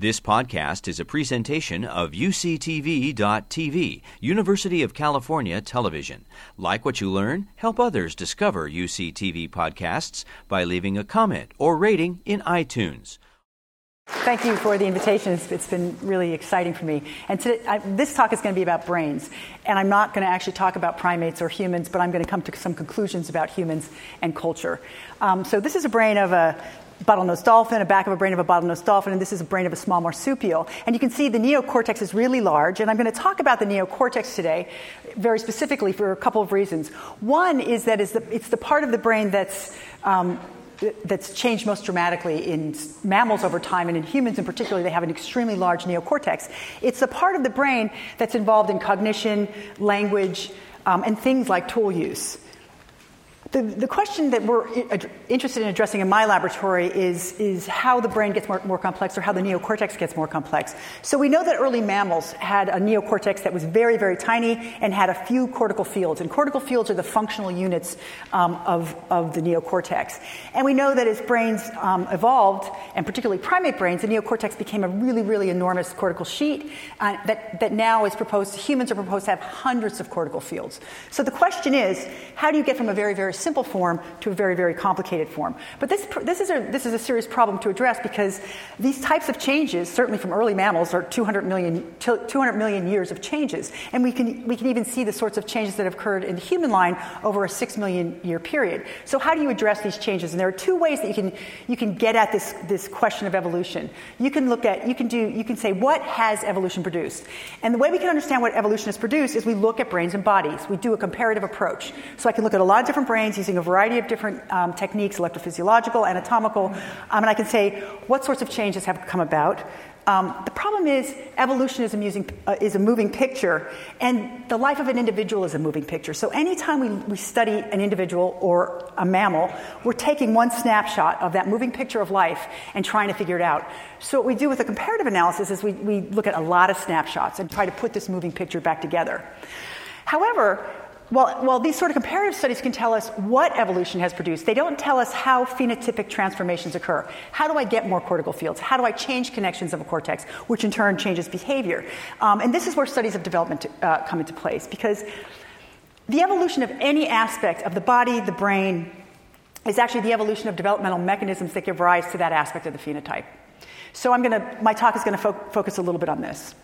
This podcast is a presentation of UCTV.tv, University of California Television. Like what you learn, help others discover UCTV podcasts by leaving a comment or rating in iTunes. Thank you for the invitation. It's, been really exciting for me. And today, I, this talk is going to be about brains. And I'm not going to actually talk about primates or humans, but I'm going to come to some conclusions about humans and culture. Um, so, this is a brain of a bottlenose dolphin, a back of a brain of a bottlenose dolphin, and this is a brain of a small marsupial. And you can see the neocortex is really large, and I'm going to talk about the neocortex today very specifically for a couple of reasons. One is that it's the, part of the brain that's um, that's changed most dramatically in mammals over time, and in humans in particular, they have an extremely large neocortex. It's the part of the brain that's involved in cognition, language, um, and things like tool use. The, the question that we're interested in addressing in my laboratory is, is how the brain gets more, more, complex or how the neocortex gets more complex. So we know that early mammals had a neocortex that was very, very tiny and had a few cortical fields. And cortical fields are the functional units um, of, of the neocortex. And we know that as brains um, evolved, and particularly primate brains, the neocortex became a really, really enormous cortical sheet uh, that, that now is proposed, humans are proposed to have hundreds of cortical fields. So the question is, how do you get from a very, very simple form to a very, very complicated form. But this, this, is a, this is a serious problem to address because these types of changes, certainly from early mammals, are 200 million, 200 million years of changes. And we can, we can even see the sorts of changes that have occurred in the human line over a six million year period. So, how do you address these changes? And there are two ways that you can, you can get at this, this question of evolution. You can look at, you can do, you can say, what has evolution produced? And the way we can understand what evolution has produced is we look at brains and bodies. We do a comparative approach. So, I can look at a lot of different brains using a variety of different um, techniques, electrophysiological, anatomical, um, and I can say what sorts of changes have come about. Um, the problem is evolution is a, musing, uh, is a, moving picture, and the life of an individual is a moving picture. So anytime we, we study an individual or a mammal, we're taking one snapshot of that moving picture of life and trying to figure it out. So what we do with a comparative analysis is we, we look at a lot of snapshots and try to put this moving picture back together. However, well, well, these sort of comparative studies can tell us what evolution has produced. They don't tell us how phenotypic transformations occur. How do I get more cortical fields? How do I change connections of a cortex, which in turn changes behavior? Um, and this is where studies of development uh, come into place because the evolution of any aspect of the body, the brain, is actually the evolution of developmental mechanisms that give rise to that aspect of the phenotype. So I'm going to, my talk is going to fo- focus a little bit on this.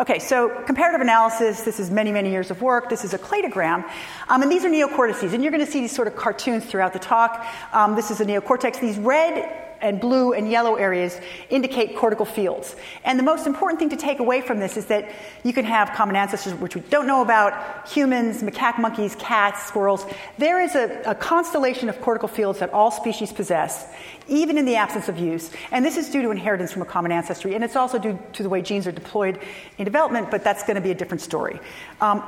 Okay, so comparative analysis, this is many, many years of work. This is a cladogram. Um, and these are neocortices. And you're going to see these sort of cartoons throughout the talk. Um, this is a neocortex. These red and blue and yellow areas indicate cortical fields. And the most important thing to take away from this is that you can have common ancestors, which we don't know about humans, macaque monkeys, cats, squirrels. There is a, a constellation of cortical fields that all species possess, even in the absence of use. And this is due to inheritance from a common ancestry. And it's also due to the way genes are deployed in development, but that's going to be a different story. Um,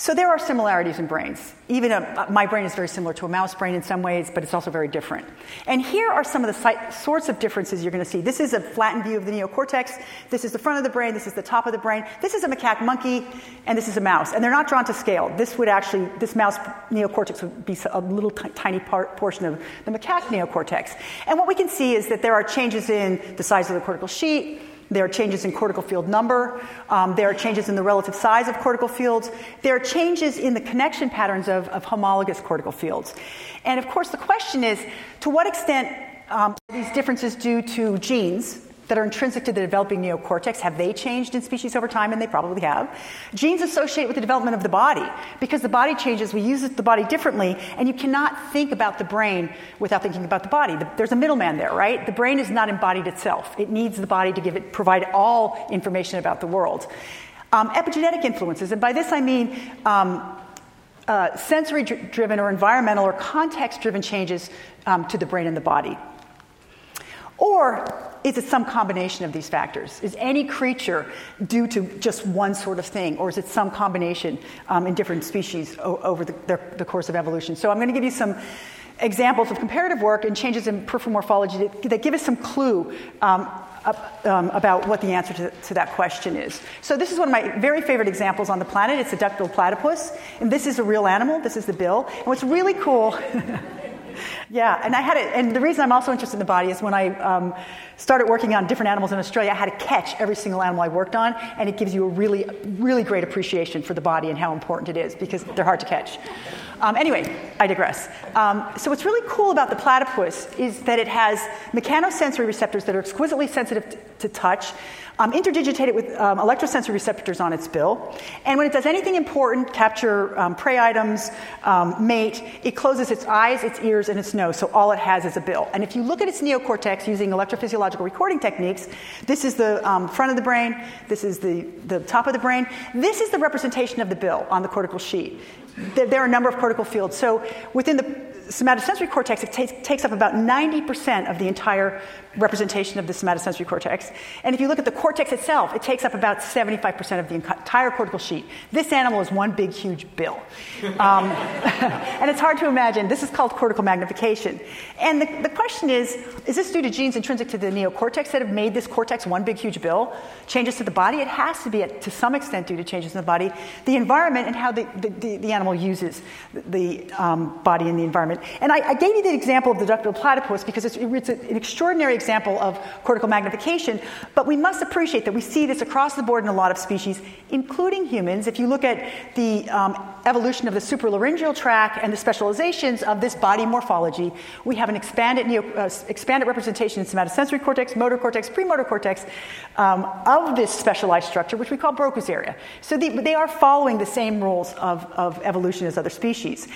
so there are similarities in brains. Even a, my brain is very similar to a mouse brain in some ways, but it's also very different. And here are some of the si- sorts of differences you're going to see. This is a flattened view of the neocortex. This is the front of the brain. This is the top of the brain. This is a macaque monkey, and this is a mouse. And they're not drawn to scale. This would actually, this mouse neocortex would be a little t- tiny part, portion of the macaque neocortex. And what we can see is that there are changes in the size of the cortical sheet there are changes in cortical field number. Um, there are changes in the relative size of cortical fields. There are changes in the connection patterns of, of homologous cortical fields. And of course, the question is to what extent um, are these differences due to genes? That are intrinsic to the developing neocortex, have they changed in species over time? And they probably have. Genes associate with the development of the body. Because the body changes, we use the body differently, and you cannot think about the brain without thinking about the body. There's a middleman there, right? The brain is not embodied itself. It needs the body to give it, provide all information about the world. Um, epigenetic influences, and by this I mean um, uh, sensory driven or environmental or context driven changes um, to the brain and the body. Or is it some combination of these factors? Is any creature due to just one sort of thing, or is it some combination um, in different species o- over the, the, course of evolution? So I'm going to give you some examples of comparative work and changes in peripheral morphology that, that give us some clue um, um, about what the answer to, to, that question is. So this is one of my very favorite examples on the planet. It's a duck-billed platypus, and this is a real animal. This is the bill. And what's really cool Yeah, and I had it, and the reason I'm also interested in the body is when I um, started working on different animals in Australia, I had to catch every single animal I worked on, and it gives you a really, really great appreciation for the body and how important it is because they're hard to catch. Um, anyway, I digress. Um, so, what's really cool about the platypus is that it has mechanosensory receptors that are exquisitely sensitive t- to touch um, interdigitated with um, electrosensory receptors on its bill. And when it does anything important, capture um, prey items, um, mate, it closes its eyes, its ears, and its nose. So all it has is a bill. And if you look at its neocortex using electrophysiological recording techniques, this is the um, front of the brain, this is the, the top of the brain. This is the representation of the bill on the cortical sheet. There, there are a number of cortical fields. So within the somatosensory cortex, it takes, takes up about 90% of the entire representation of the somatosensory cortex. And if you look at the cortex itself, it takes up about 75% of the entire cortical sheet. This animal is one big, huge bill. Um, and it's hard to imagine. This is called cortical magnification. And the, the question is is this due to genes intrinsic to the neocortex that have made this cortex one big, huge bill? Changes to the body? It has to be, to some extent, due to changes in the body. The environment and how the, the, the animal uses the um, body and the environment. And I, I, gave you the example of the duckbill platypus because it's, it's an extraordinary example of cortical magnification, but we must appreciate that we see this across the board in a lot of species, including humans. If you look at the um, evolution of the supralaryngeal tract and the specializations of this body morphology, we have an expanded, neo, uh, expanded representation in somatosensory cortex, motor cortex, premotor cortex um, of this specialized structure, which we call Broca's area. So they, they are following the same rules of, of evolution as other species.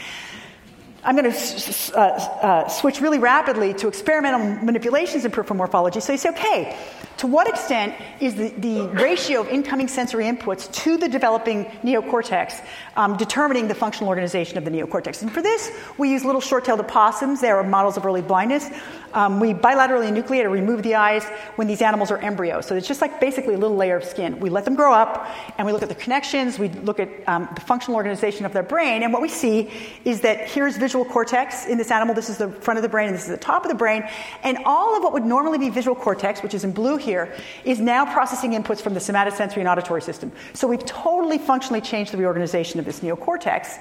I'm going to uh, uh, switch really rapidly to experimental manipulations in peripheral morphology. So you say, okay, to what extent is the, the ratio of incoming sensory inputs to the developing neocortex um, determining the functional organization of the neocortex? And for this, we use little short-tailed opossums. They are models of early blindness. Um, we bilaterally enucleate or remove the eyes when these animals are embryos. So it's just like basically a little layer of skin. We let them grow up, and we look at the connections. We look at um, the functional organization of their brain, and what we see is that here's visual cortex in this animal. This is the front of the brain, and this is the top of the brain. And all of what would normally be visual cortex, which is in blue here, is now processing inputs from the somatosensory and auditory system. So we've totally functionally changed the reorganization of this neocortex.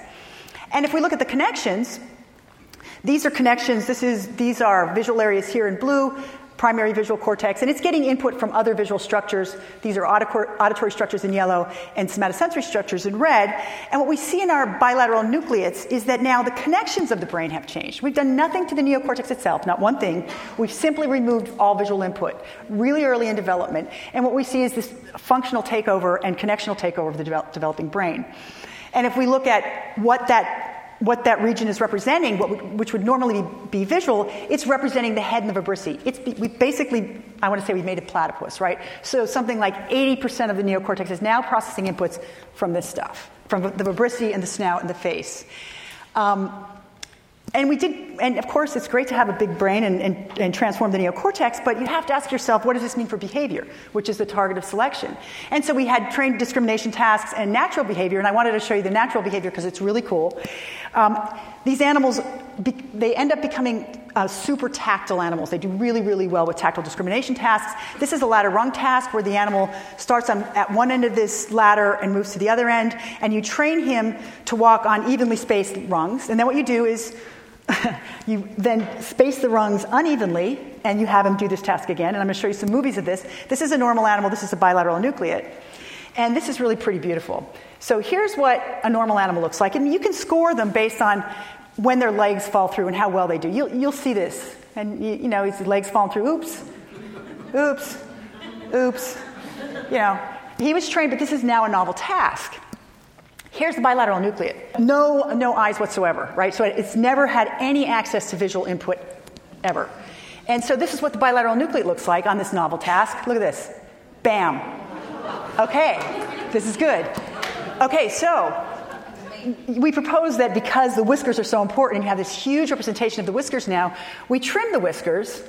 And if we look at the connections, these are connections. This is, these are visual areas here in blue primary visual cortex, and it's getting input from other visual structures. These are auditory structures in yellow and somatosensory structures in red. And what we see in our bilateral enucleates is that now the connections of the brain have changed. We've done nothing to the neocortex itself, not one thing. We've simply removed all visual input really early in development. And what we see is this functional takeover and connectional takeover of the developing brain. And if we look at what that what that region is representing, would, which would normally be, visual, it's representing the head and the vibrissae. It's we basically, I want to say we've made a platypus, right? So something like 80% of the neocortex is now processing inputs from this stuff, from the vibrissae and the snout and the face. Um, and we did, and of course, it's great to have a big brain and, and, and, transform the neocortex, but you have to ask yourself, what does this mean for behavior, which is the target of selection? And so we had trained discrimination tasks and natural behavior, and I wanted to show you the natural behavior because it's really cool. Um, these animals, be, they end up becoming uh, super tactile animals. They do really, really well with tactile discrimination tasks. This is a ladder rung task where the animal starts on, at one end of this ladder and moves to the other end, and you train him to walk on evenly spaced rungs. And then what you do is you then space the rungs unevenly, and you have him do this task again. And I'm going to show you some movies of this. This is a normal animal, this is a bilateral enucleate. And this is really pretty beautiful. So here's what a normal animal looks like. And you can score them based on when their legs fall through and how well they do. You'll, you'll see this. And, you, you know, his legs falling through. Oops, oops, oops. You know, he was trained, but this is now a novel task. Here's the bilateral enucleate. No, no eyes whatsoever, right? So it's never had any access to visual input ever. And so this is what the bilateral enucleate looks like on this novel task. Look at this. Bam. Okay, this is good. Okay, so we propose that because the whiskers are so important and you have this huge representation of the whiskers now, we trim the whiskers.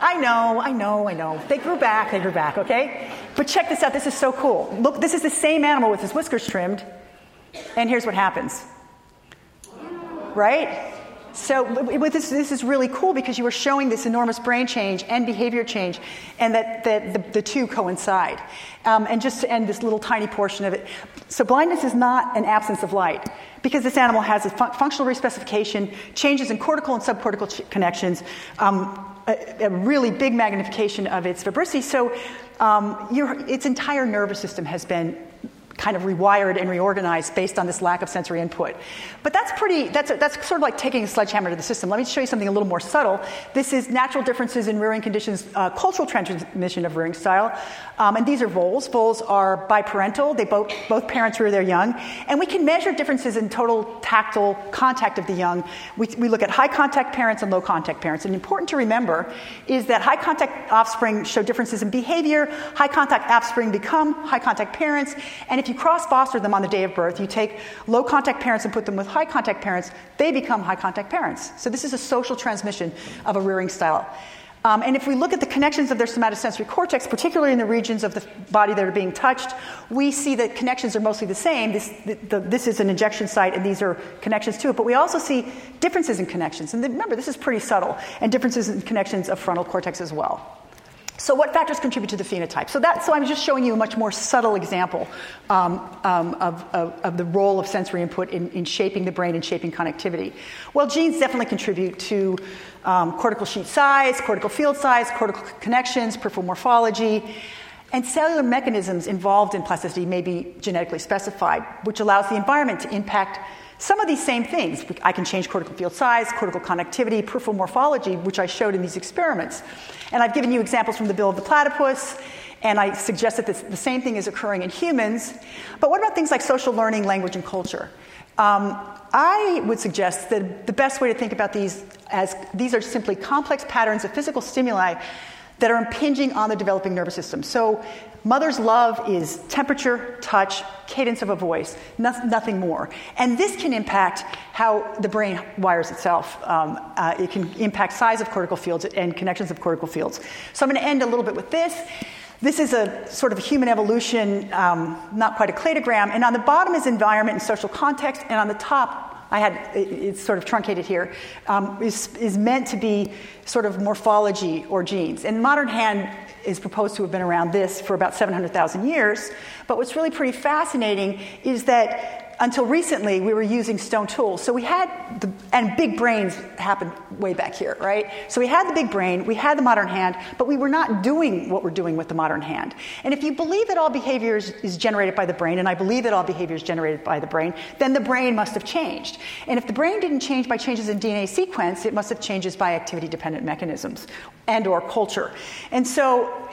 I know, I know, I know. They grew back, they grew back, okay? But check this out, this is so cool. Look, this is the same animal with his whiskers trimmed. And here's what happens. Right? so this, this is really cool because you were showing this enormous brain change and behavior change, and that, that the, the two coincide. Um, and just to end this little tiny portion of it, so blindness is not an absence of light because this animal has a fun- functional respecification, changes in cortical and subcortical ch- connections, um, a, a, really big magnification of its vibrissae. So um, your, its entire nervous system has been kind of rewired and reorganized based on this lack of sensory input. But that's pretty, that's, that's sort of like taking a sledgehammer to the system. Let me show you something a little more subtle. This is natural differences in rearing conditions, uh, cultural transmission of rearing style. Um, and these are voles. Voles are biparental. They both, both parents rear their young. And we can measure differences in total tactile contact of the young. We, we look at high contact parents and low contact parents. And important to remember is that high contact offspring show differences in behavior. High contact offspring become high contact parents. And if you cross foster them on the day of birth, you take low contact parents and put them with high contact parents, they become high contact parents. So this is a social transmission of a rearing style. Um, and if we look at the connections of their somatosensory cortex, particularly in the regions of the body that are being touched, we see that connections are mostly the same. This, the, the, this is an injection site, and these are connections to it. But we also see differences in connections. And remember, this is pretty subtle, and differences in connections of frontal cortex as well. So, what factors contribute to the phenotype? So, that, so I'm just showing you a much more subtle example um, um, of, of, of, the role of sensory input in, in, shaping the brain and shaping connectivity. Well, genes definitely contribute to um, cortical sheet size, cortical field size, cortical connections, peripheral morphology. And cellular mechanisms involved in plasticity may be genetically specified, which allows the environment to impact some of these same things, I can change cortical field size, cortical connectivity, peripheral morphology, which I showed in these experiments. And I've given you examples from the bill of the platypus, and I suggest that this, the same thing is occurring in humans. But what about things like social learning, language, and culture? Um, I would suggest that the best way to think about these as these are simply complex patterns of physical stimuli that are impinging on the developing nervous system. So Mother's love is temperature, touch, cadence of a voice, no, nothing more. And this can impact how the brain wires itself. Um, uh, it can impact size of cortical fields and connections of cortical fields. So I'm going to end a little bit with this. This is a sort of human evolution, um, not quite a cladogram. And on the bottom is environment and social context, and on the top, I had it's sort of truncated here, um, is, is meant to be sort of morphology or genes. And modern hand is proposed to have been around this for about 700,000 years. But what's really pretty fascinating is that until recently, we were using stone tools. So we had the, and big brains happened way back here, right? So we had the big brain, we had the modern hand, but we were not doing what we're doing with the modern hand. And if you believe that all behavior is, is generated by the brain, and I believe that all behavior is generated by the brain, then the brain must have changed. And if the brain didn't change by changes in DNA sequence, it must have changes by activity dependent mechanisms and or culture. And so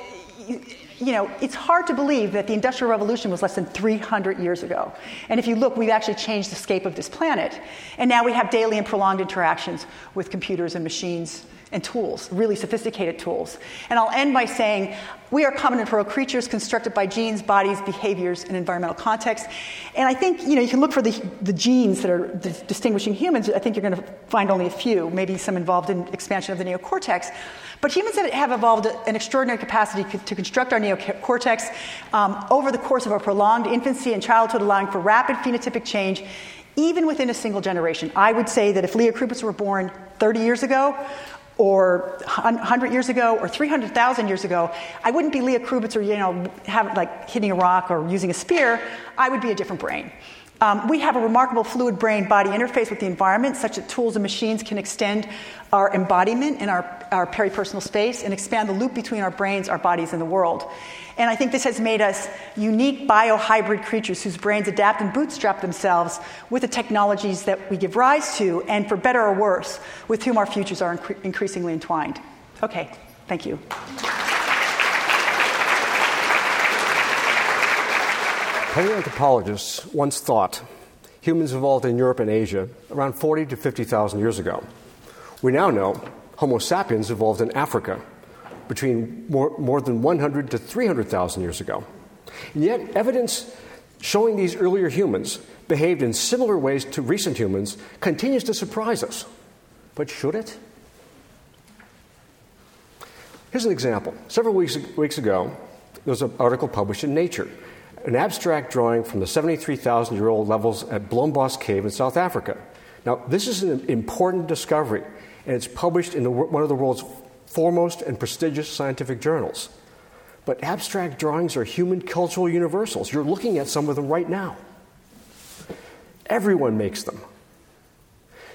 you know, it's hard to believe that the Industrial Revolution was less than 300 years ago. And if you look, we've actually changed the scape of this planet. And now we have daily and prolonged interactions with computers and machines and tools, really sophisticated tools. And I'll end by saying we are common and combinatorial creatures constructed by genes, bodies, behaviors, and environmental context. And I think you know you can look for the, the genes that are distinguishing humans. I think you're going to find only a few, maybe some involved in expansion of the neocortex. But humans have evolved an extraordinary capacity to construct our neocortex um, over the course of a prolonged infancy and childhood, allowing for rapid phenotypic change, even within a single generation. I would say that if Leah Krubitzer were born 30 years ago, or 100 years ago or 300,000 years ago, I wouldn't be Leah Krubitzer or, you know, have, like hitting a rock or using a spear. I would be a different brain. Um, we have a remarkable fluid brain body interface with the environment, such that tools and machines can extend our embodiment in our, our peripersonal space and expand the loop between our brains, our bodies, and the world. And I think this has made us unique biohybrid creatures whose brains adapt and bootstrap themselves with the technologies that we give rise to, and for better or worse, with whom our futures are incre- increasingly entwined. Okay, thank you. Paleoanthropologists once thought humans evolved in Europe and Asia around 40 to 50,000 years ago. We now know Homo sapiens evolved in Africa between more, more than 100 to 300,000 years ago. And yet, evidence showing these earlier humans behaved in similar ways to recent humans continues to surprise us. But should it? Here's an example. Several weeks, weeks ago, there was an article published in Nature an abstract drawing from the 73,000 year old levels at Blombos Cave in South Africa. Now, this is an important discovery, and it's published in the, one of the world's foremost and prestigious scientific journals. But abstract drawings are human cultural universals. You're looking at some of them right now. Everyone makes them.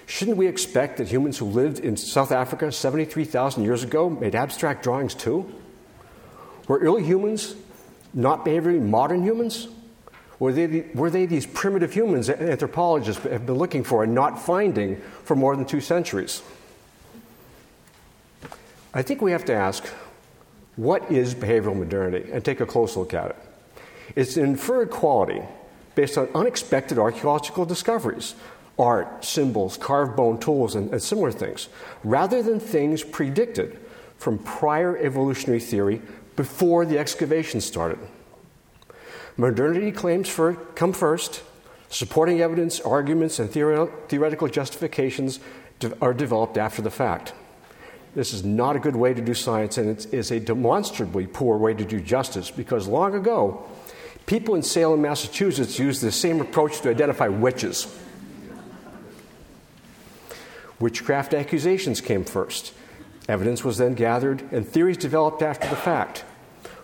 Shouldn't we expect that humans who lived in South Africa 73,000 years ago made abstract drawings too? Were early humans not behaviorally modern humans? Were they, were they these primitive humans that anthropologists have been looking for and not finding for more than two centuries? I think we have to ask what is behavioral modernity and take a close look at it. It's an inferred quality based on unexpected archaeological discoveries art, symbols, carved bone tools, and, and similar things, rather than things predicted from prior evolutionary theory before the excavation started. Modernity claims for, come first. Supporting evidence, arguments, and theoretical justifications are developed after the fact. This is not a good way to do science, and it is a demonstrably poor way to do justice because long ago, people in Salem, Massachusetts used the same approach to identify witches. Witchcraft accusations came first. Evidence was then gathered, and theories developed after the fact.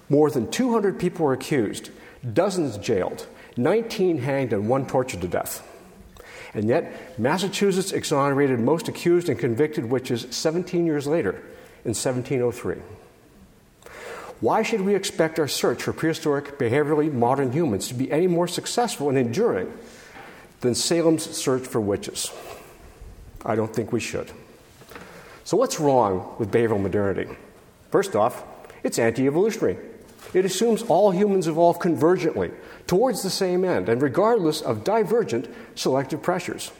More than 200 people were accused, dozens jailed, 19 hanged, and one tortured to death. And yet, Massachusetts exonerated most accused and convicted witches 17 years later, in 1703. Why should we expect our search for prehistoric, behaviorally modern humans to be any more successful and enduring than Salem's search for witches? I don't think we should. So, what's wrong with behavioral modernity? First off, it's anti evolutionary. It assumes all humans evolve convergently towards the same end and regardless of divergent selective pressures.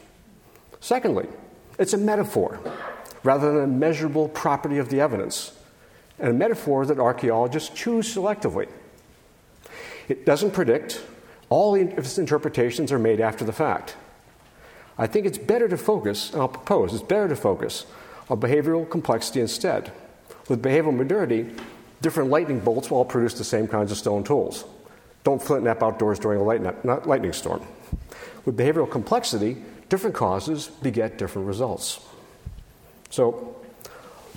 Secondly, it's a metaphor rather than a measurable property of the evidence, and a metaphor that archaeologists choose selectively. It doesn't predict, all its interpretations are made after the fact. I think it's better to focus, and I'll propose, it's better to focus on behavioral complexity instead. With behavioral modernity, different lightning bolts will all produce the same kinds of stone tools. Don't flint knap outdoors during a lightning storm. With behavioral complexity, different causes beget different results. So,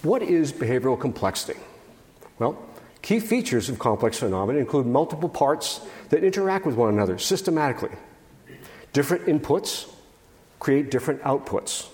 what is behavioral complexity? Well, key features of complex phenomena include multiple parts that interact with one another systematically, different inputs create different outputs.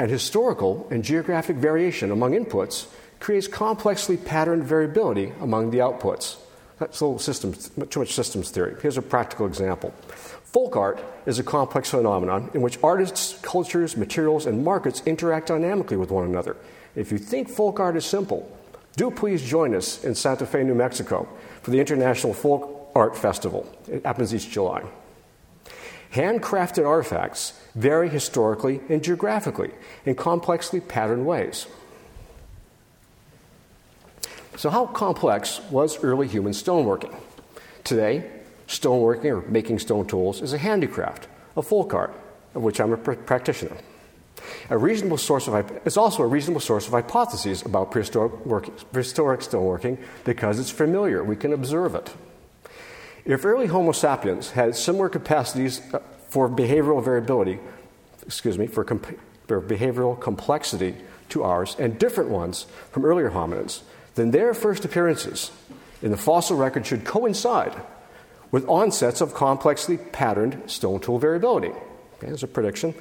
And historical and geographic variation among inputs creates complexly patterned variability among the outputs. That's a little systems, too much systems theory. Here's a practical example. Folk art is a complex phenomenon in which artists, cultures, materials, and markets interact dynamically with one another. If you think folk art is simple, do please join us in Santa Fe, New Mexico for the International Folk Art Festival. It happens each July. Handcrafted artifacts vary historically and geographically in complexly patterned ways. So, how complex was early human stoneworking? Today, stoneworking or making stone tools is a handicraft, a folk art, of which I'm a pr- practitioner. A reasonable source of it's also a reasonable source of hypotheses about prehistoric, work, prehistoric stoneworking because it's familiar. We can observe it. If early Homo sapiens had similar capacities uh, for behavioral variability, excuse me, for, comp- for behavioral complexity to ours, and different ones from earlier hominids, then their first appearances in the fossil record should coincide with onsets of complexly patterned stone tool variability. Okay, there's a prediction.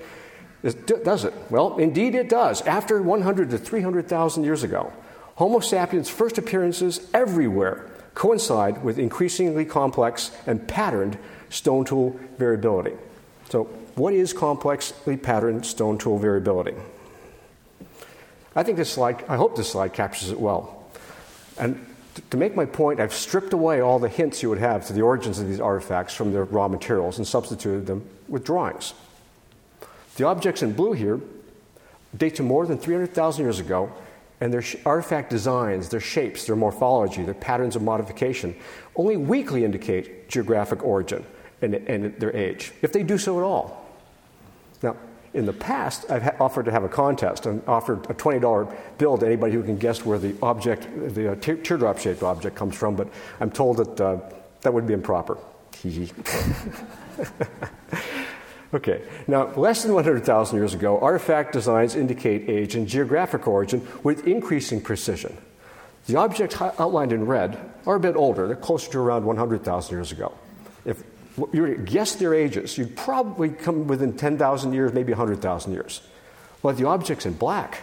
Does it? Well, indeed it does. After 100 to 300,000 years ago, Homo sapiens' first appearances everywhere coincide with increasingly complex and patterned stone tool variability. So, what is complexly patterned stone tool variability? I think this slide, I hope this slide captures it well. And to make my point, I've stripped away all the hints you would have to the origins of these artifacts from their raw materials and substituted them with drawings. The objects in blue here date to more than 300,000 years ago and their artifact designs, their shapes, their morphology, their patterns of modification only weakly indicate geographic origin and, and their age, if they do so at all. Now, in the past, I've ha- offered to have a contest and offered a $20 bill to anybody who can guess where the object, the uh, te- teardrop shaped object, comes from, but I'm told that uh, that would be improper. Okay, now less than 100,000 years ago, artifact designs indicate age and geographic origin with increasing precision. The objects outlined in red are a bit older, they're closer to around 100,000 years ago. If you were to guess their ages, you'd probably come within 10,000 years, maybe 100,000 years. But the objects in black,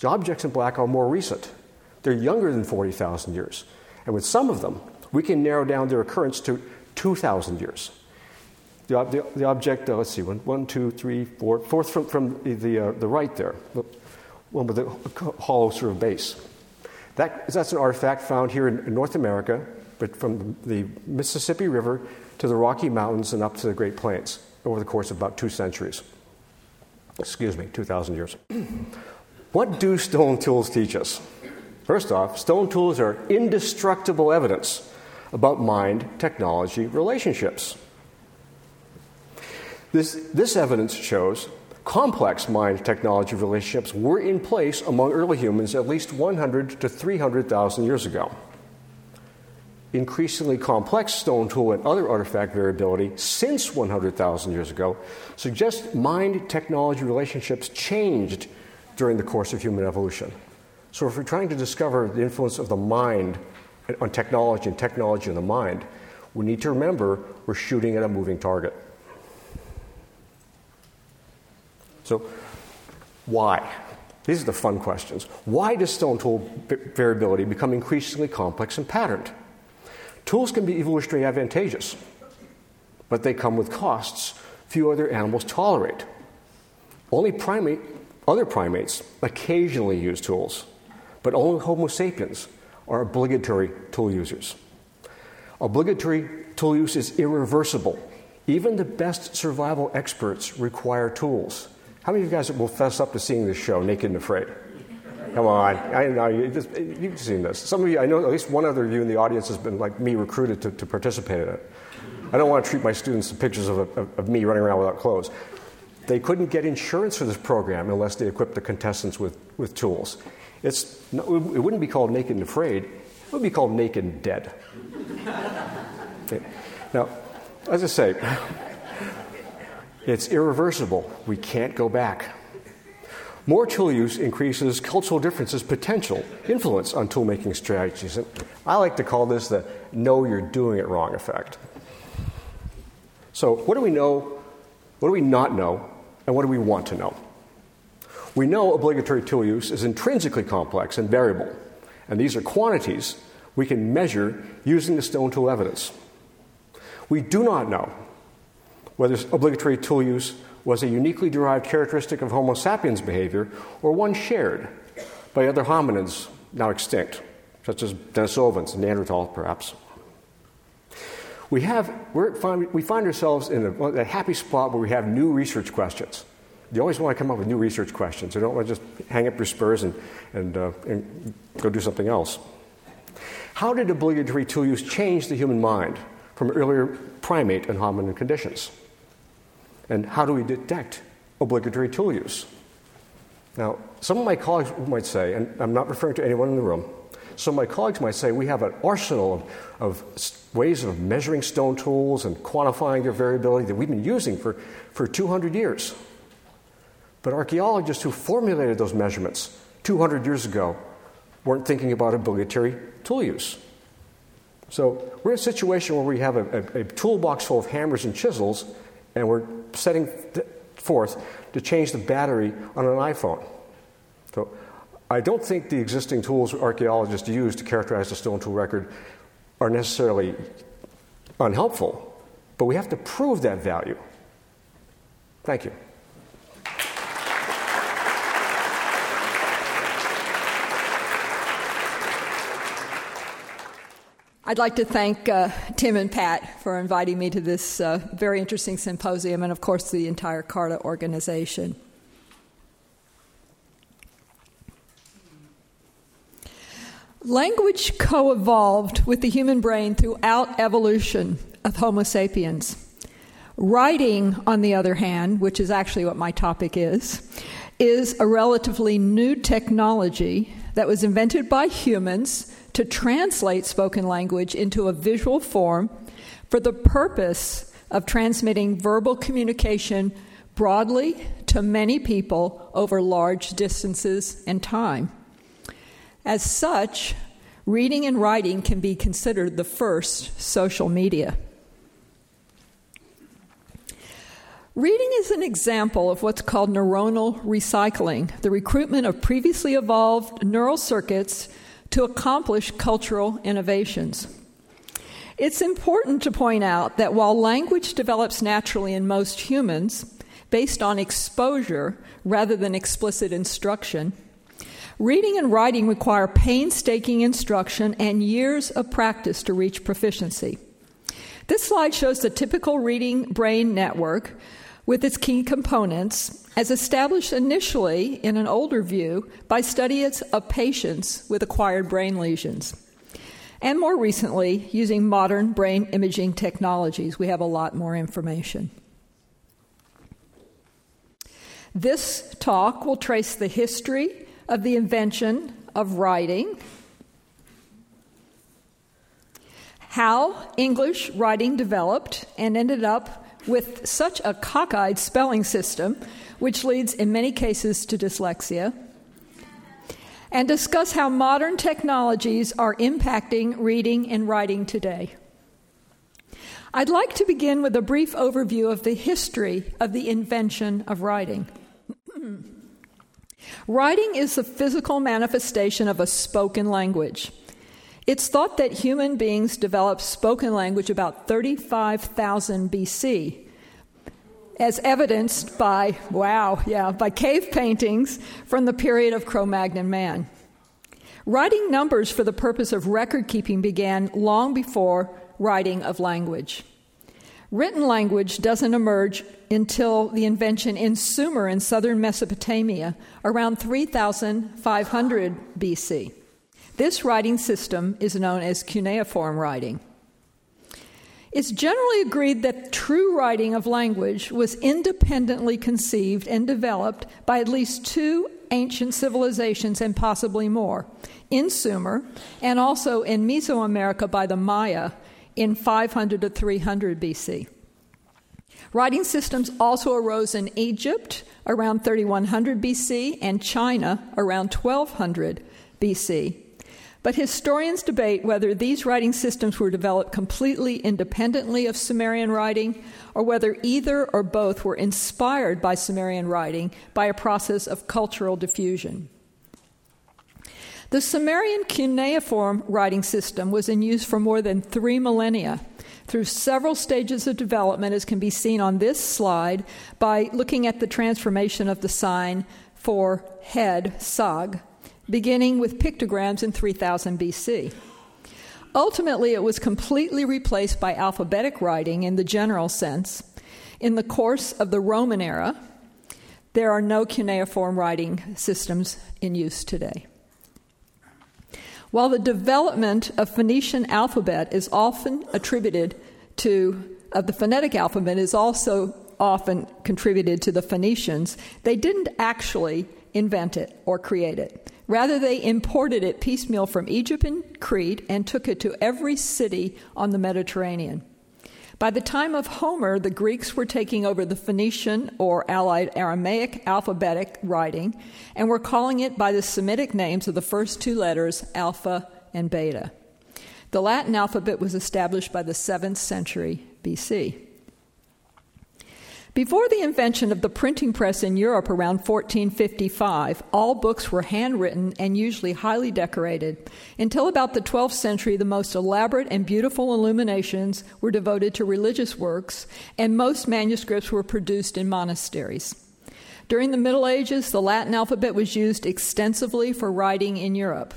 the objects in black are more recent. They're younger than 40,000 years. And with some of them, we can narrow down their occurrence to 2,000 years. The, the, the object, uh, let's see, one, one, two, three, four, fourth from, from the, the, uh, the right there, the one with the hollow sort of base. That, that's an artifact found here in, in North America, but from the Mississippi River to the Rocky Mountains and up to the Great Plains over the course of about two centuries. Excuse me, 2,000 years. what do stone tools teach us? First off, stone tools are indestructible evidence about mind technology relationships. This, this evidence shows complex mind technology relationships were in place among early humans at least 100 to 300,000 years ago. Increasingly complex stone tool and other artifact variability since 100,000 years ago suggests mind technology relationships changed during the course of human evolution. So, if we're trying to discover the influence of the mind on technology and technology on the mind, we need to remember we're shooting at a moving target. So, why? These are the fun questions. Why does stone tool variability become increasingly complex and patterned? Tools can be evolutionarily advantageous, but they come with costs few other animals tolerate. Only primate, other primates occasionally use tools, but only Homo sapiens are obligatory tool users. Obligatory tool use is irreversible. Even the best survival experts require tools. How many of you guys will fess up to seeing this show, Naked and Afraid? Come on, I know you've seen this. Some of you, I know at least one other of you in the audience has been like me recruited to, to participate in it. I don't want to treat my students to pictures of, of, of me running around without clothes. They couldn't get insurance for this program unless they equipped the contestants with, with tools. It's, it wouldn't be called Naked and Afraid, it would be called Naked and Dead. okay. Now, as I say, it's irreversible. We can't go back. More tool use increases cultural differences' potential influence on tool making strategies. And I like to call this the know you're doing it wrong effect. So, what do we know? What do we not know? And what do we want to know? We know obligatory tool use is intrinsically complex and variable, and these are quantities we can measure using the stone tool evidence. We do not know whether obligatory tool use was a uniquely derived characteristic of Homo sapiens behavior or one shared by other hominids now extinct, such as Denisovans and Neanderthal, perhaps. We, have, we find ourselves in a, a happy spot where we have new research questions you always want to come up with new research questions. You don't want to just hang up your spurs and, and, uh, and go do something else. How did obligatory tool use change the human mind from earlier primate and hominin conditions? And how do we detect obligatory tool use? Now, some of my colleagues might say, and I'm not referring to anyone in the room, some of my colleagues might say we have an arsenal of, of ways of measuring stone tools and quantifying their variability that we've been using for, for 200 years. But archaeologists who formulated those measurements 200 years ago weren't thinking about obligatory tool use. So we're in a situation where we have a, a, a toolbox full of hammers and chisels, and we're setting forth to change the battery on an iPhone. So I don't think the existing tools archaeologists use to characterize the stone tool record are necessarily unhelpful, but we have to prove that value. Thank you. I'd like to thank uh, Tim and Pat for inviting me to this uh, very interesting symposium, and of course, the entire CARTA organization. Language co evolved with the human brain throughout evolution of Homo sapiens. Writing, on the other hand, which is actually what my topic is, is a relatively new technology that was invented by humans to translate spoken language into a visual form for the purpose of transmitting verbal communication broadly to many people over large distances and time. As such, reading and writing can be considered the first social media. Reading is an example of what's called neuronal recycling, the recruitment of previously evolved neural circuits to accomplish cultural innovations. It's important to point out that while language develops naturally in most humans, based on exposure rather than explicit instruction, reading and writing require painstaking instruction and years of practice to reach proficiency. This slide shows the typical reading brain network with its key components, as established initially in an older view by studies of patients with acquired brain lesions. And more recently, using modern brain imaging technologies, we have a lot more information. This talk will trace the history of the invention of writing, how English writing developed and ended up with such a cockeyed spelling system, which leads in many cases to dyslexia, and discuss how modern technologies are impacting reading and writing today. I'd like to begin with a brief overview of the history of the invention of writing. writing is the physical manifestation of a spoken language. It's thought that human beings developed spoken language about 35,000 BC, as evidenced by, wow, yeah, by cave paintings from the period of Cro Magnon man. Writing numbers for the purpose of record keeping began long before writing of language. Written language doesn't emerge until the invention in Sumer in southern Mesopotamia around 3500 BC. This writing system is known as cuneiform writing. It's generally agreed that true writing of language was independently conceived and developed by at least two ancient civilizations and possibly more in Sumer and also in Mesoamerica by the Maya in 500 to 300 BC. Writing systems also arose in Egypt around 3100 BC and China around 1200 BC. But historians debate whether these writing systems were developed completely independently of Sumerian writing or whether either or both were inspired by Sumerian writing by a process of cultural diffusion. The Sumerian cuneiform writing system was in use for more than three millennia through several stages of development, as can be seen on this slide by looking at the transformation of the sign for head, sag, beginning with pictograms in 3000 BC. Ultimately, it was completely replaced by alphabetic writing in the general sense. In the course of the Roman era, there are no cuneiform writing systems in use today. While the development of Phoenician alphabet is often attributed to, of the phonetic alphabet is also often contributed to the Phoenicians, they didn't actually invent it or create it. Rather, they imported it piecemeal from Egypt and Crete and took it to every city on the Mediterranean. By the time of Homer, the Greeks were taking over the Phoenician or Allied Aramaic alphabetic writing and were calling it by the Semitic names of the first two letters, Alpha and Beta. The Latin alphabet was established by the 7th century BC. Before the invention of the printing press in Europe around 1455, all books were handwritten and usually highly decorated. Until about the 12th century, the most elaborate and beautiful illuminations were devoted to religious works, and most manuscripts were produced in monasteries. During the Middle Ages, the Latin alphabet was used extensively for writing in Europe.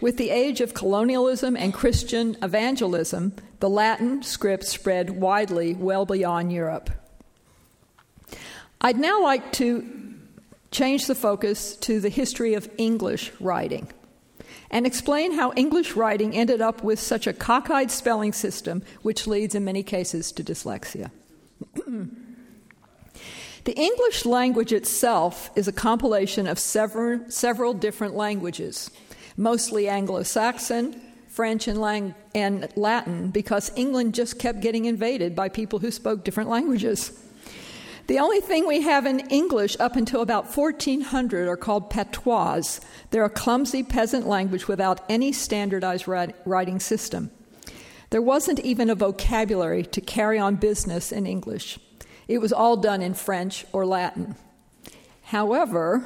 With the age of colonialism and Christian evangelism, the Latin script spread widely well beyond Europe. I'd now like to change the focus to the history of English writing and explain how English writing ended up with such a cockeyed spelling system, which leads in many cases to dyslexia. the English language itself is a compilation of several, several different languages, mostly Anglo Saxon, French, and, Lang- and Latin because England just kept getting invaded by people who spoke different languages. The only thing we have in English up until about 1400 are called patois. They're a clumsy peasant language without any standardized writing system. There wasn't even a vocabulary to carry on business in English. It was all done in French or Latin. However,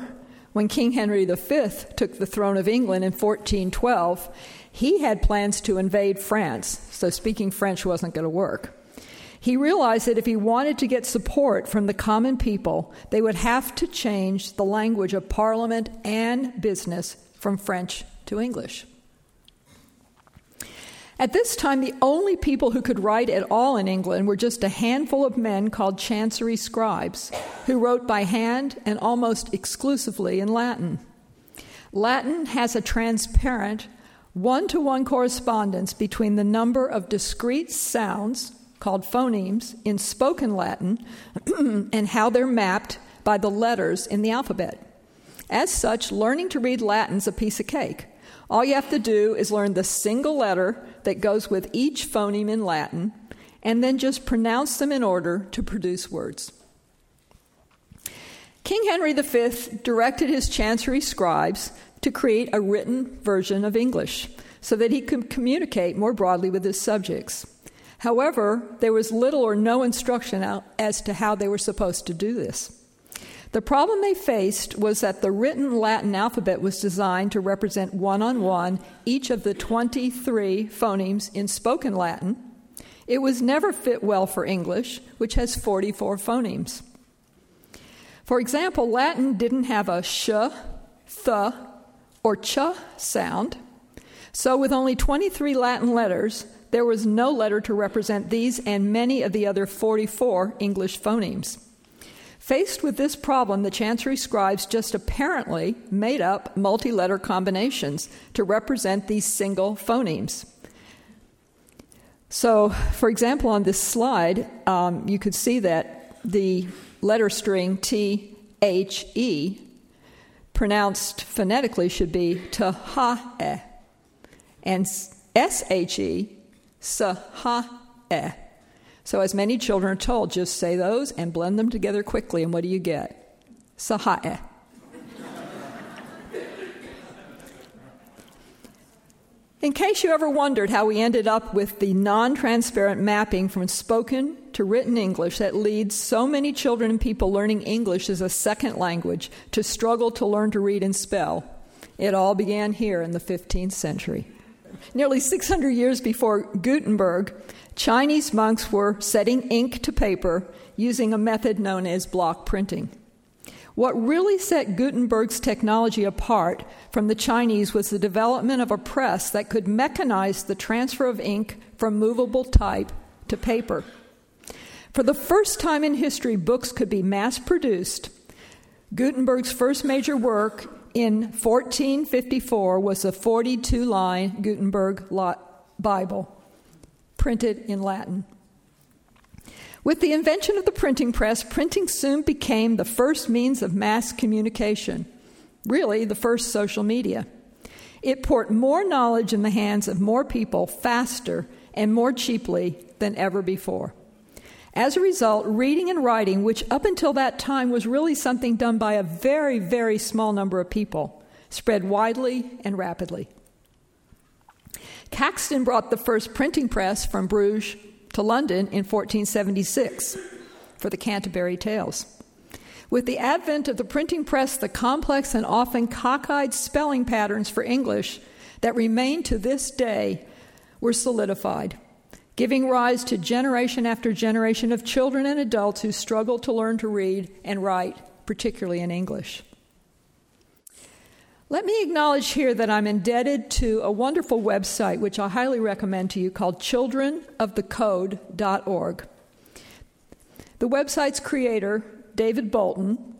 when King Henry V took the throne of England in 1412, he had plans to invade France, so speaking French wasn't going to work. He realized that if he wanted to get support from the common people, they would have to change the language of parliament and business from French to English. At this time, the only people who could write at all in England were just a handful of men called chancery scribes, who wrote by hand and almost exclusively in Latin. Latin has a transparent, one to one correspondence between the number of discrete sounds called phonemes in spoken Latin and how they're mapped by the letters in the alphabet. As such, learning to read Latin is a piece of cake. All you have to do is learn the single letter that goes with each phoneme in Latin and then just pronounce them in order to produce words. King Henry V directed his chancery scribes to create a written version of English so that he could communicate more broadly with his subjects. However, there was little or no instruction as to how they were supposed to do this. The problem they faced was that the written Latin alphabet was designed to represent one on one each of the 23 phonemes in spoken Latin. It was never fit well for English, which has 44 phonemes. For example, Latin didn't have a sh, th, or ch sound. So, with only 23 Latin letters, there was no letter to represent these and many of the other 44 English phonemes. Faced with this problem, the Chancery scribes just apparently made up multi letter combinations to represent these single phonemes. So, for example, on this slide, um, you could see that the letter string T H E pronounced phonetically should be T-ha-e, and S H E Sa-ha-eh. So, as many children are told, just say those and blend them together quickly, and what do you get? Sa-ha-eh. In case you ever wondered how we ended up with the non transparent mapping from spoken to written English that leads so many children and people learning English as a second language to struggle to learn to read and spell, it all began here in the 15th century. Nearly 600 years before Gutenberg, Chinese monks were setting ink to paper using a method known as block printing. What really set Gutenberg's technology apart from the Chinese was the development of a press that could mechanize the transfer of ink from movable type to paper. For the first time in history, books could be mass produced. Gutenberg's first major work in 1454 was a 42 line Gutenberg Bible, printed in Latin. With the invention of the printing press, printing soon became the first means of mass communication, really, the first social media. It poured more knowledge in the hands of more people faster and more cheaply than ever before. As a result, reading and writing, which up until that time was really something done by a very, very small number of people, spread widely and rapidly. Caxton brought the first printing press from Bruges to London in 1476 for the Canterbury Tales. With the advent of the printing press, the complex and often cockeyed spelling patterns for English that remain to this day were solidified giving rise to generation after generation of children and adults who struggle to learn to read and write, particularly in English. Let me acknowledge here that I'm indebted to a wonderful website which I highly recommend to you called childrenofthecode.org. The website's creator, David Boulton,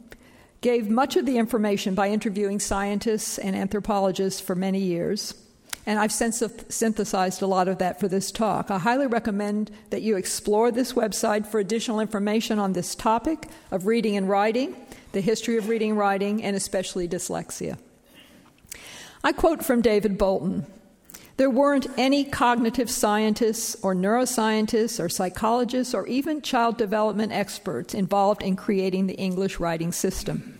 gave much of the information by interviewing scientists and anthropologists for many years and I've synthesized a lot of that for this talk. I highly recommend that you explore this website for additional information on this topic of reading and writing, the history of reading and writing, and especially dyslexia. I quote from David Boulton There weren't any cognitive scientists or neuroscientists or psychologists or even child development experts involved in creating the English writing system.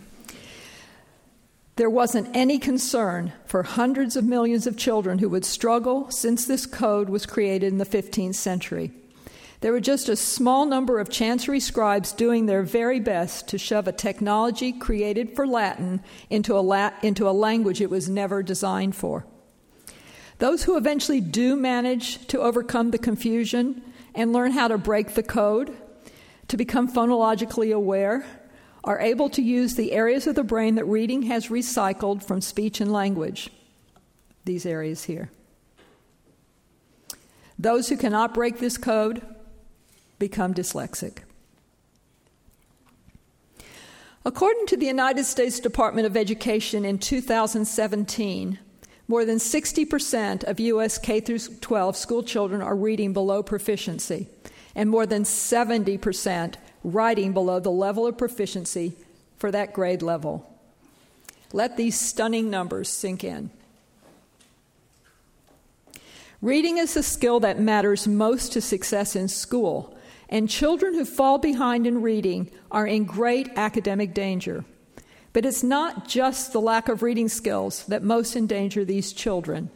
There wasn't any concern for hundreds of millions of children who would struggle since this code was created in the 15th century. There were just a small number of chancery scribes doing their very best to shove a technology created for Latin into a, la- into a language it was never designed for. Those who eventually do manage to overcome the confusion and learn how to break the code, to become phonologically aware, are able to use the areas of the brain that reading has recycled from speech and language. These areas here. Those who cannot break this code become dyslexic. According to the United States Department of Education in 2017, more than 60% of U.S. K 12 school children are reading below proficiency, and more than 70% writing below the level of proficiency for that grade level. Let these stunning numbers sink in. Reading is the skill that matters most to success in school, and children who fall behind in reading are in great academic danger. But it's not just the lack of reading skills that most endanger these children,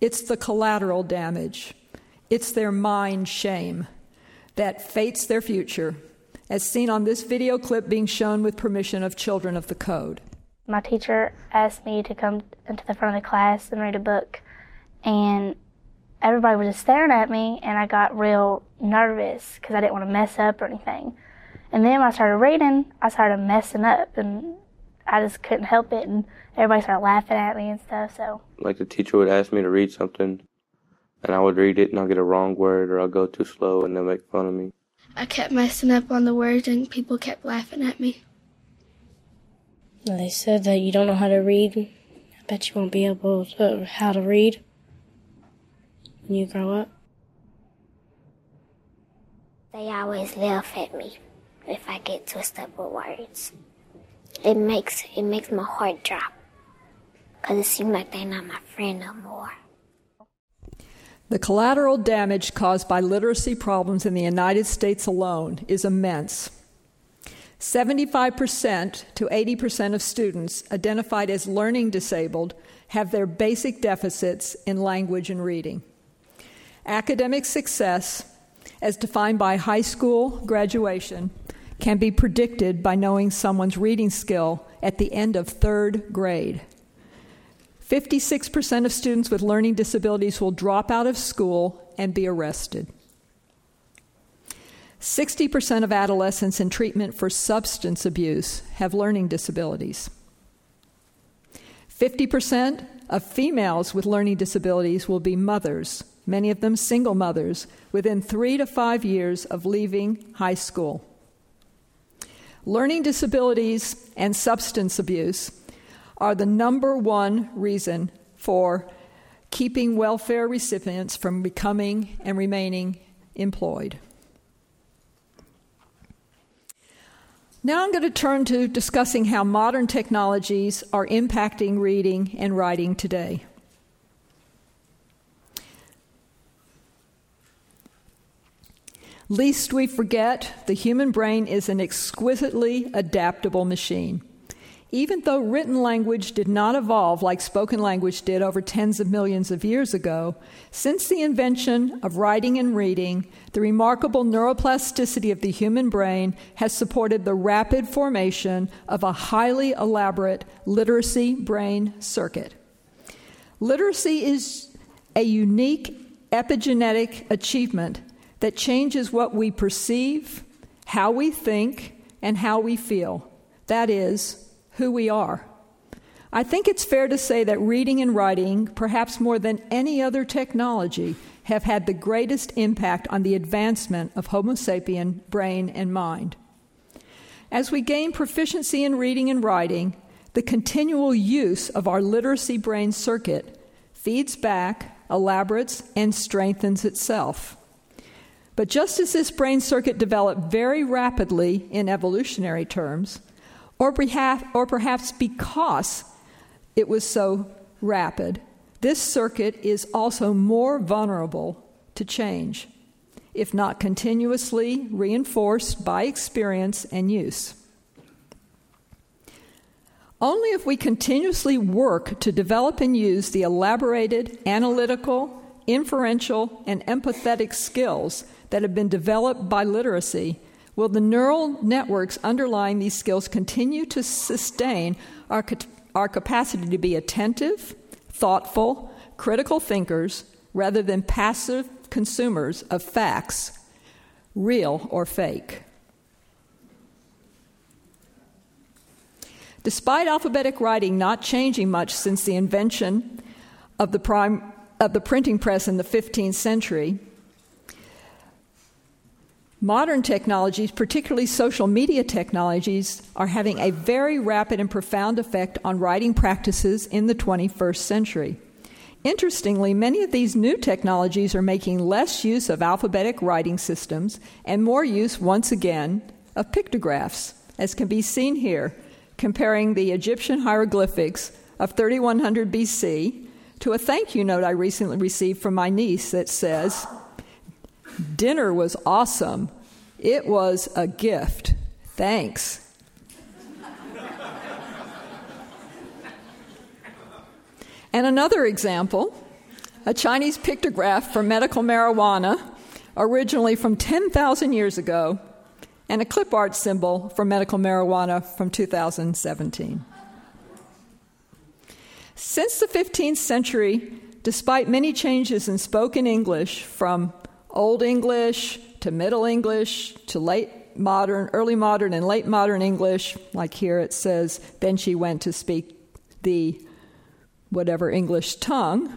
it's the collateral damage, it's their mind shame that fates their future, as seen on this video clip being shown with permission of children of the code. My teacher asked me to come into the front of the class and read a book, and everybody was just staring at me, and I got real nervous because I didn't want to mess up or anything. And then when I started reading, I started messing up, and I just couldn't help it, and everybody started laughing at me and stuff. So, like the teacher would ask me to read something, and I would read it, and I'll get a wrong word, or I'll go too slow, and they'll make fun of me. I kept messing up on the words, and people kept laughing at me. They said that you don't know how to read. I bet you won't be able to how to read when you grow up. They always laugh at me if I get twisted up with words it makes it makes my heart drop because it seems like they're not my friend no more. The collateral damage caused by literacy problems in the United States alone is immense. 75% to 80% of students identified as learning disabled have their basic deficits in language and reading. Academic success, as defined by high school graduation, can be predicted by knowing someone's reading skill at the end of third grade. 56% of students with learning disabilities will drop out of school and be arrested. 60% of adolescents in treatment for substance abuse have learning disabilities. 50% of females with learning disabilities will be mothers, many of them single mothers, within three to five years of leaving high school. Learning disabilities and substance abuse are the number one reason for keeping welfare recipients from becoming and remaining employed. Now I'm going to turn to discussing how modern technologies are impacting reading and writing today. Least we forget, the human brain is an exquisitely adaptable machine. Even though written language did not evolve like spoken language did over tens of millions of years ago, since the invention of writing and reading, the remarkable neuroplasticity of the human brain has supported the rapid formation of a highly elaborate literacy brain circuit. Literacy is a unique epigenetic achievement that changes what we perceive, how we think, and how we feel. That is, who we are. I think it's fair to say that reading and writing, perhaps more than any other technology, have had the greatest impact on the advancement of Homo sapien brain and mind. As we gain proficiency in reading and writing, the continual use of our literacy brain circuit feeds back, elaborates, and strengthens itself. But just as this brain circuit developed very rapidly in evolutionary terms, or perhaps, or perhaps because it was so rapid, this circuit is also more vulnerable to change, if not continuously reinforced by experience and use. Only if we continuously work to develop and use the elaborated analytical, inferential, and empathetic skills that have been developed by literacy will the neural networks underlying these skills continue to sustain our, our capacity to be attentive, thoughtful, critical thinkers rather than passive consumers of facts, real or fake. Despite alphabetic writing not changing much since the invention of the, prime, of the printing press in the 15th century, modern technologies, particularly social media technologies, are having a very rapid and profound effect on writing practices in the 21st century. Interestingly, many of these new technologies are making less use of alphabetic writing systems and more use, once again, of pictographs, as can be seen here comparing the Egyptian hieroglyphics of 3100 BC to a thank you note I recently received from my niece that says, Dinner was awesome. It was a gift. Thanks. and another example a Chinese pictograph for medical marijuana, originally from 10,000 years ago, and a clip art symbol for medical marijuana from 2017. Since the 15th century, despite many changes in spoken English from Old English to Middle English to late modern, early modern, and late modern English, like here it says, then she went to speak the whatever English tongue.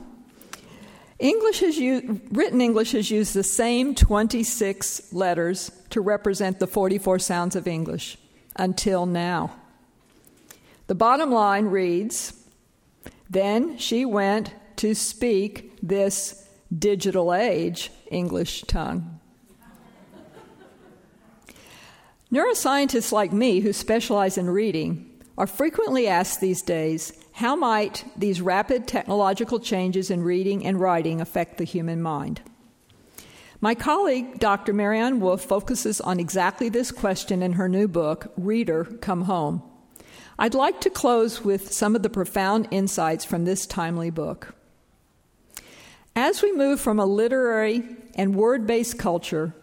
English has used, written English has used the same 26 letters to represent the 44 sounds of English until now. The bottom line reads Then she went to speak this digital age English tongue. Neuroscientists like me, who specialize in reading, are frequently asked these days how might these rapid technological changes in reading and writing affect the human mind? My colleague, Dr. Maryanne Wolf, focuses on exactly this question in her new book, Reader, Come Home. I'd like to close with some of the profound insights from this timely book. As we move from a literary and word based culture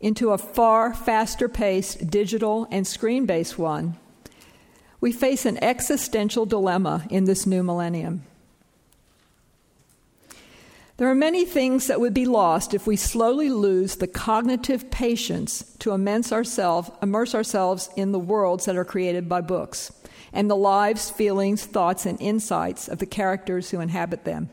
into a far faster paced digital and screen based one, we face an existential dilemma in this new millennium. There are many things that would be lost if we slowly lose the cognitive patience to immerse ourselves, immerse ourselves in the worlds that are created by books and the lives, feelings, thoughts, and insights of the characters who inhabit them.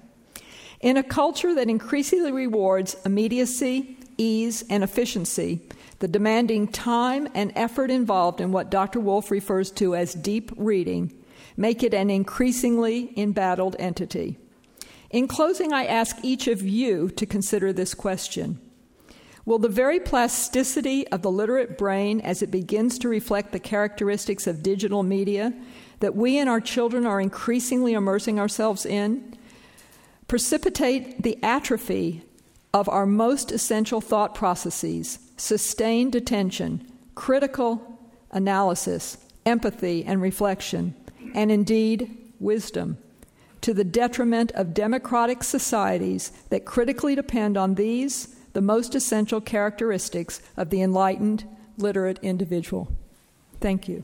In a culture that increasingly rewards immediacy, ease, and efficiency, the demanding time and effort involved in what Dr. Wolf refers to as deep reading make it an increasingly embattled entity. In closing, I ask each of you to consider this question. Will the very plasticity of the literate brain as it begins to reflect the characteristics of digital media that we and our children are increasingly immersing ourselves in precipitate the atrophy of our most essential thought processes sustained attention, critical analysis, empathy, and reflection, and indeed wisdom, to the detriment of democratic societies that critically depend on these, the most essential characteristics of the enlightened, literate individual. Thank you.